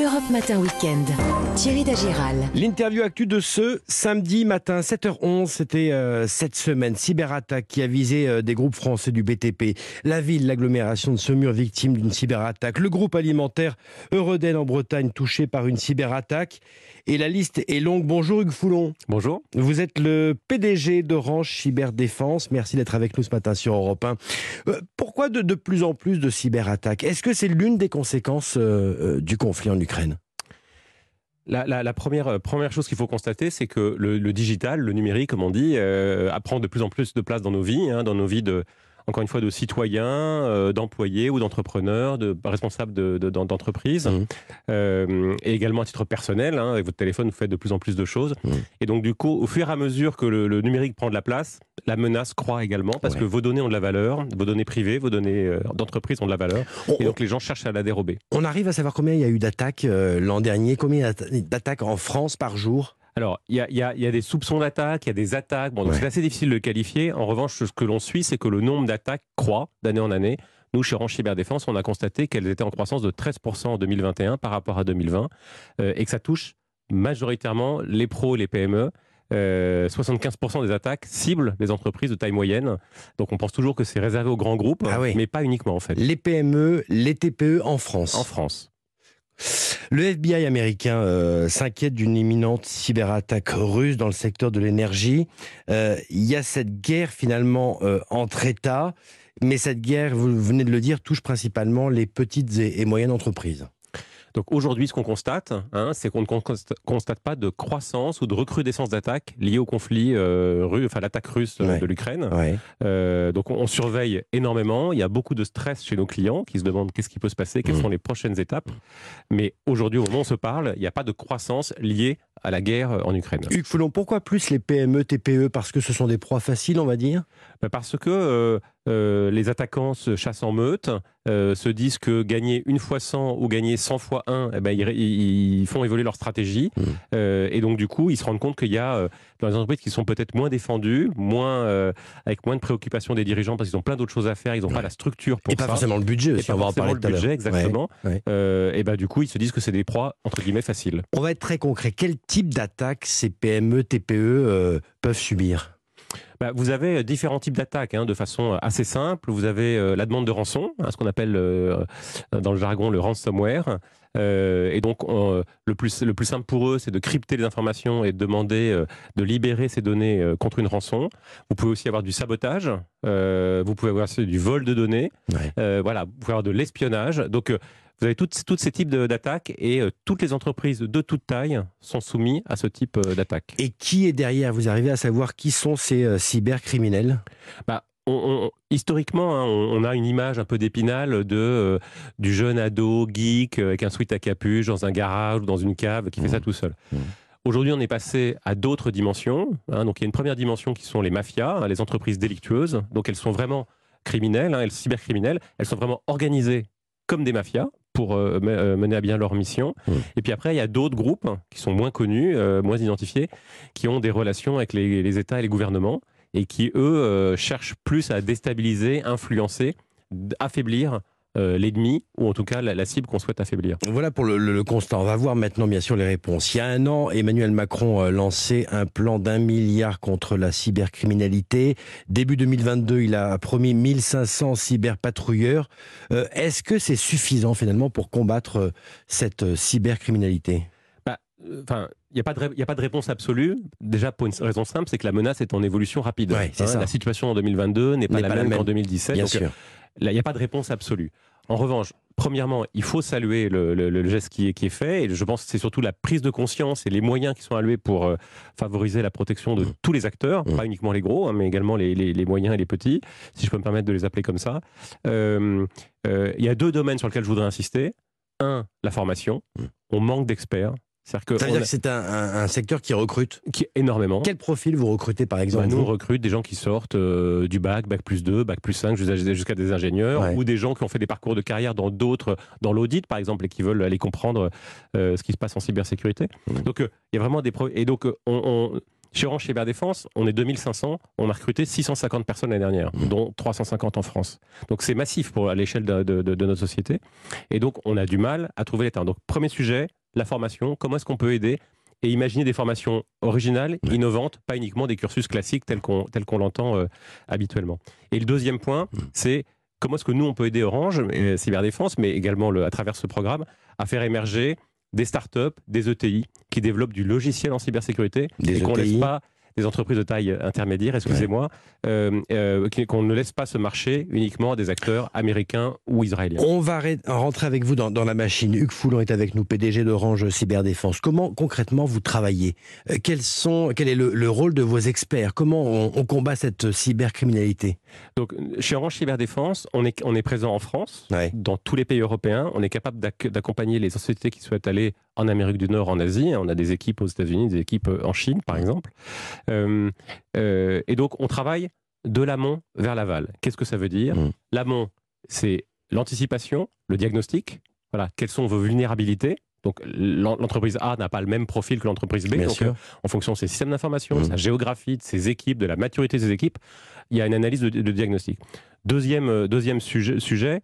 Europe Matin Weekend. Thierry Dagiral. L'interview actu de ce samedi matin, 7h11, c'était euh, cette semaine. Cyberattaque qui a visé euh, des groupes français du BTP. La ville, l'agglomération de Semur, victime d'une cyberattaque. Le groupe alimentaire Eureden en Bretagne, touché par une cyberattaque. Et la liste est longue. Bonjour Hugues Foulon. Bonjour. Vous êtes le PDG d'Orange Cyberdéfense. Merci d'être avec nous ce matin sur Europe 1. Euh, pourquoi de, de, plus en plus de cyberattaques? Est-ce que c'est l'une des conséquences euh, euh, du conflit en Ukraine? La, la, première, chose qu'il faut constater, c'est que le, le, digital, le numérique, comme on dit, euh, prend de plus en plus de place dans nos vies, hein, dans nos vies de, encore une fois, de citoyens, euh, d'employés ou d'entrepreneurs, de responsables d'entreprises, de, de, mmh. euh, et également à titre personnel. Hein, avec votre téléphone, vous faites de plus en plus de choses. Mmh. Et donc, du coup, au fur et à mesure que le, le numérique prend de la place, la menace croît également parce ouais. que vos données ont de la valeur, vos données privées, vos données euh, d'entreprise ont de la valeur, on, et donc les gens cherchent à la dérober. On arrive à savoir combien il y a eu d'attaques l'an dernier, combien d'attaques en France par jour? Alors, il y a, y, a, y a, des soupçons d'attaques, il y a des attaques. Bon, donc ouais. c'est assez difficile de le qualifier. En revanche, ce que l'on suit, c'est que le nombre d'attaques croît d'année en année. Nous, chez Orange Cyberdéfense, on a constaté qu'elles étaient en croissance de 13% en 2021 par rapport à 2020 euh, et que ça touche majoritairement les pros, les PME. Euh, 75% des attaques ciblent les entreprises de taille moyenne. Donc on pense toujours que c'est réservé aux grands groupes, ah oui. mais pas uniquement en fait. Les PME, les TPE en France. En France. Le FBI américain euh, s'inquiète d'une imminente cyberattaque russe dans le secteur de l'énergie. Euh, il y a cette guerre finalement euh, entre États, mais cette guerre, vous venez de le dire, touche principalement les petites et, et moyennes entreprises. Donc aujourd'hui, ce qu'on constate, hein, c'est qu'on ne constate pas de croissance ou de recrudescence d'attaques liées au conflit euh, russe, enfin l'attaque russe ouais. de l'Ukraine. Ouais. Euh, donc on, on, surveille énormément. Il y a beaucoup de stress chez nos clients qui se demandent qu'est-ce qui peut se passer, quelles mmh. sont les prochaines étapes. Mais aujourd'hui, au moment où on se parle, il n'y a pas de croissance liée à la guerre en Ukraine. Hugues Foulon, pourquoi plus les PME, TPE Parce que ce sont des proies faciles, on va dire? Parce que euh, euh, les attaquants se chassent en meute, euh, se disent que gagner une fois 100 ou gagner 100 fois 1, eh ben, ils, ils, font évoluer leur stratégie. Mmh. Euh, et donc, du coup, ils se rendent compte qu'il y a dans les entreprises qui sont peut-être moins défendues, moins, avec moins de préoccupations des dirigeants parce qu'ils ont plein d'autres choses à faire, ils n'ont ouais. pas la structure pour et ça. Et pas forcément le budget aussi, et pas forcément le budget, exactement. Ouais, ouais. et ben, du coup, ils se disent que c'est des proies, entre guillemets, faciles. On va être très concret. Quel type d'attaque ces PME, TPE euh, peuvent subir bah, vous avez différents types d'attaques hein, de façon assez simple. Vous avez euh, la demande de rançon, hein, ce qu'on appelle euh, dans le jargon le ransomware. Euh, et donc, on, le, plus, le plus simple pour eux, c'est de crypter les informations et de demander euh, de libérer ces données euh, contre une rançon. Vous pouvez aussi avoir du sabotage. vous pouvez avoir du vol de données. Ouais. voilà, vous pouvez avoir de l'espionnage. Donc, vous avez tous ces types d'attaques et euh, toutes les entreprises de toute taille sont soumises à ce type euh, d'attaque. Et qui est derrière? Vous arrivez à savoir qui sont ces euh, cybercriminels? Bah, on, on, historiquement, hein, on, on, a une image un peu d'épinal de du jeune ado geek avec un sweat à capuche dans un garage ou dans une cave qui mmh. fait ça tout seul. Mmh. Aujourd'hui, on est passé à d'autres dimensions. Hein, donc, il y a une première dimension qui sont les mafias, hein, les entreprises délictueuses. Donc, elles sont vraiment criminelles, elles cybercriminelles. Elles sont vraiment organisées comme des mafias pour euh, mener à bien leur mission. Mmh. Et puis après, il y a d'autres groupes qui sont moins connus, euh, moins identifiés, qui ont des relations avec les, les États et les gouvernements et qui, eux, euh, cherchent plus à déstabiliser, influencer, affaiblir euh, l'ennemi, ou en tout cas la, la cible qu'on souhaite affaiblir. Voilà pour le, le, le, constat. On va voir maintenant bien sûr les réponses. Il y a un an, Emmanuel Macron euh, lançait un plan d'un milliard contre la cybercriminalité. Début 2022, il a promis 1500 cyberpatrouilleurs. Euh, Est-ce que c'est suffisant finalement pour combattre cette cybercriminalité? Bah, Enfin, il n'y a, a, pas de réponse absolue. Déjà, pour une raison simple, c'est que la menace est en évolution rapide. Ouais, hein, la situation en 2022 n'est pas, pas, la même, même. qu'en 2017. Bien donc, sûr. Là, il n'y a pas de réponse absolue. En revanche, premièrement, il faut saluer le, le, le geste qui est, qui est, fait, et je pense que c'est surtout la prise de conscience et les moyens qui sont alloués pour euh, favoriser la protection de mmh. tous les acteurs, mmh. pas uniquement les gros, hein, mais également les, les, les, moyens et les petits, si je peux me permettre de les appeler comme ça. Euh, euh, il y a deux domaines sur lesquels je voudrais insister. Un, la formation. Mmh. On manque d'experts c'est-à-dire que, -dire a... que c'est un, un, un, secteur qui recrute qui énormément. Quel profil vous recrutez par exemple bah, Nous, on recrute des gens qui sortent euh, du bac, bac plus 2, bac plus 5, jusqu'à des ingénieurs, ouais. ou des gens qui ont fait des parcours de carrière dans d'autres, dans l'audit par exemple, et qui veulent aller comprendre euh, ce qui se passe en cybersécurité. Mmh. Donc, euh, il y a vraiment des... Pro... Et donc, on, on Chez Orange Cyberdéfense, on est 2500, on a recruté 650 personnes l'année dernière, Mmh. dont 350 en France. Donc c'est massif pour à l'échelle de, de- de- de notre société. Et donc on a du mal à trouver les terrains. Donc premier sujet, la formation. Comment est-ce qu'on peut aider et imaginer des formations originales, innovantes, pas uniquement des cursus classiques tels qu'on l'entend euh, habituellement. Et le deuxième point, Mmh. c'est comment est-ce que nous on peut aider Orange, euh, Cyberdéfense, mais également le- à travers ce programme, à faire émerger des startups, des ETI qui développent du logiciel en cybersécurité Des et qu'on ETI. laisse pas des entreprises de taille intermédiaire, excusez-moi, euh, euh, qu'on ne laisse pas ce marché uniquement à des acteurs américains ou israéliens. On va rentrer avec vous dans, dans la machine. Hugues Foulon est avec nous, PDG d'Orange Cyberdéfense. Comment concrètement vous travaillez? Euh, quels sont, Quel est le, le rôle de vos experts? Comment on, on combat cette cybercriminalité? Donc, chez Orange Cyberdéfense, on est, on est présent en France, Ouais. dans tous les pays européens. On est capable d'acc- d'accompagner les sociétés qui souhaitent aller en Amérique du Nord, en Asie. On a des équipes aux États-Unis, des équipes euh, en Chine, par exemple. Euh, euh, et donc, on travaille de l'amont vers l'aval. Qu'est-ce que ça veut dire Mm. L'amont, c'est l'anticipation, le diagnostic. Voilà, quelles sont vos vulnérabilités donc l'en- l'entreprise A n'a pas le même profil que l'entreprise B. Bien donc, sûr. en fonction de ses systèmes d'information, de Mhm. sa géographie, de ses équipes, de la maturité de ses équipes, il y a une analyse de, de diagnostic. Deuxième, deuxième sujet, sujet,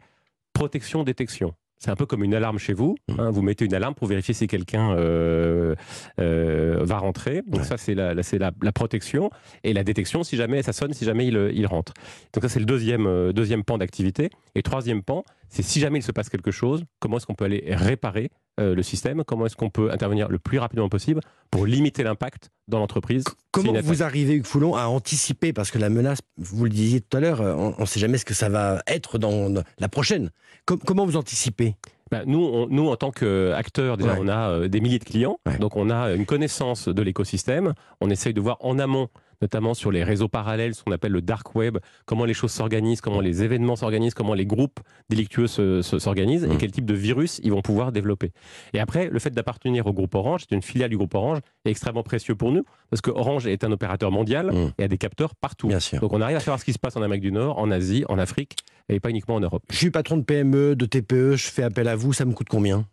protection, détection. C'est un peu comme une alarme chez vous. Mhm. hein, vous mettez une alarme pour vérifier si quelqu'un euh, euh, va rentrer. Donc Ouais. ça, c'est la, la- c'est la, la protection. Et la détection, si jamais ça sonne, si jamais il, il rentre. Donc ça, c'est le deuxième, euh, deuxième pan d'activité. Et troisième pan, c'est si jamais il se passe quelque chose, comment est-ce qu'on peut aller réparer euh, le système? Comment est-ce qu'on peut intervenir le plus rapidement possible pour limiter l'impact dans l'entreprise? Comment vous arrivez, Hugues Foulon, à anticiper? Parce que la menace, vous le disiez tout à l'heure, euh, on ne sait jamais ce que ça va être dans la prochaine. Com- comment vous anticipez? Bah, nous, on- nous, en tant qu'acteurs, déjà, Ouais. on a euh, des milliers de clients, Ouais. donc on a une connaissance de l'écosystème. On essaye de voir en amont, notamment sur les réseaux parallèles, ce qu'on appelle le dark web, comment les choses s'organisent, comment les événements s'organisent, comment les groupes délictueux se- se- s'organisent et Mhm. quel type de virus ils vont pouvoir développer. Et après, le fait d'appartenir au groupe Orange, c'est une filiale du groupe Orange, est extrêmement précieux pour nous parce que Orange est un opérateur mondial Mhm. et a des capteurs partout. Bien sûr. Donc on arrive à savoir ce qui se passe en Amérique du Nord, en Asie, en Afrique et pas uniquement en Europe. Je suis patron de PME, de TPE, je fais appel à vous, ça me coûte combien?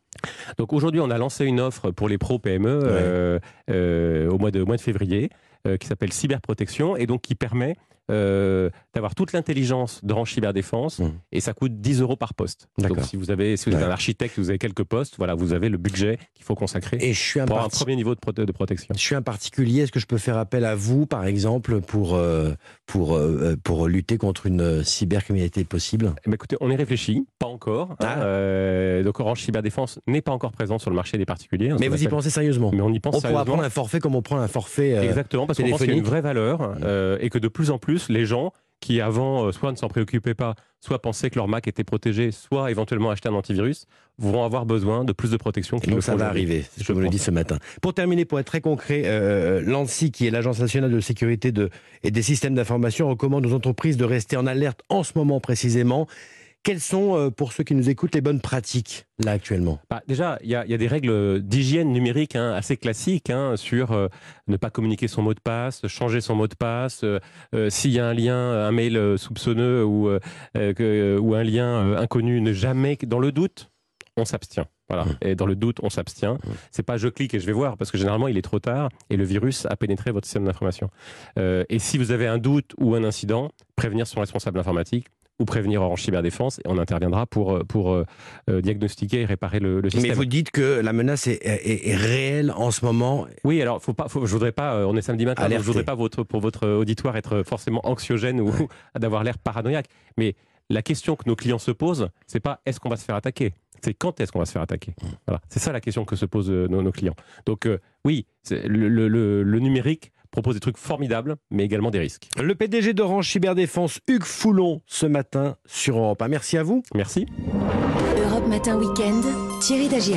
Donc aujourd'hui, on a lancé une offre pour les pros PME euh, euh, au, mois de, au mois de février qui s'appelle Cyberprotection et donc qui permet euh, d'avoir toute l'intelligence d'Orange Cyberdéfense Mhm. et ça coûte 10 euros par poste. Donc si vous, avez, si vous êtes Ouais. un architecte, vous avez quelques postes, voilà, vous avez le budget qu'il faut consacrer Et je suis un, pour un premier niveau de, prote- de protection. je suis un particulier, est-ce que je peux faire appel à vous, par exemple, pour, euh, pour, euh, pour lutter contre une cybercriminalité possible? Eh ben, écoutez, on y réfléchit, pas encore. hein. Ah. Euh, donc Orange Cyberdéfense n'est pas encore présent sur le marché des particuliers. hein, Mais vous y pensez sérieusement? Mais on y pense On pourra sérieusement. prendre un forfait comme on prend un forfait. Exactement, parce qu'on pense qu'il y a une vraie valeur euh, et que de plus en plus, les gens qui avant euh, soit ne s'en préoccupaient pas, soit pensaient que leur Mac était protégé, soit éventuellement achetaient un antivirus, vont avoir besoin de plus de protection. Donc ça va arriver, Je je me le dis ce matin. Pour terminer, pour être très concret, euh, l'ANSI, qui est l'Agence nationale de sécurité de, et des systèmes d'information, recommande aux entreprises de rester en alerte en ce moment précisément. Quelles sont, euh, pour ceux qui nous écoutent, les bonnes pratiques là actuellement? Bah, déjà, il y, a il y a des règles d'hygiène numérique hein, assez classiques hein, sur euh, ne pas communiquer son mot de passe, changer son mot de passe, euh, euh, s'il y a un lien, un mail soupçonneux ou, que- ou un lien inconnu, ne jamais, dans le doute, on s'abstient. Voilà. Mmh. Et dans le doute, on s'abstient. C'est pas je clique et je vais voir, parce que généralement, il est trop tard et le virus a pénétré votre système d'information. Euh, et si vous avez un doute ou un incident, prévenir son responsable informatique ou prévenir Orange Cyberdéfense et on interviendra pour, euh, pour euh, euh, diagnostiquer et réparer le, le système. Mais vous dites que la menace est, est- est réelle en ce moment. Oui, alors faut pas, faut, je voudrais pas, on est samedi matin, donc je voudrais pas votre, pour votre auditoire être forcément anxiogène ou d'avoir l'air paranoïaque. Mais la question que nos clients se posent, c'est pas est-ce qu'on va se faire attaquer, c'est quand est-ce qu'on va se faire attaquer? Voilà, c'est ça la question que se posent nos, nos clients. Donc euh, oui, le numérique propose des trucs formidables, mais également des risques. Le PDG d'Orange Cyberdéfense, Hugues Foulon, ce matin sur Europe 1. Merci à vous. Merci. Europe Matin Weekend, Thierry Dagiral.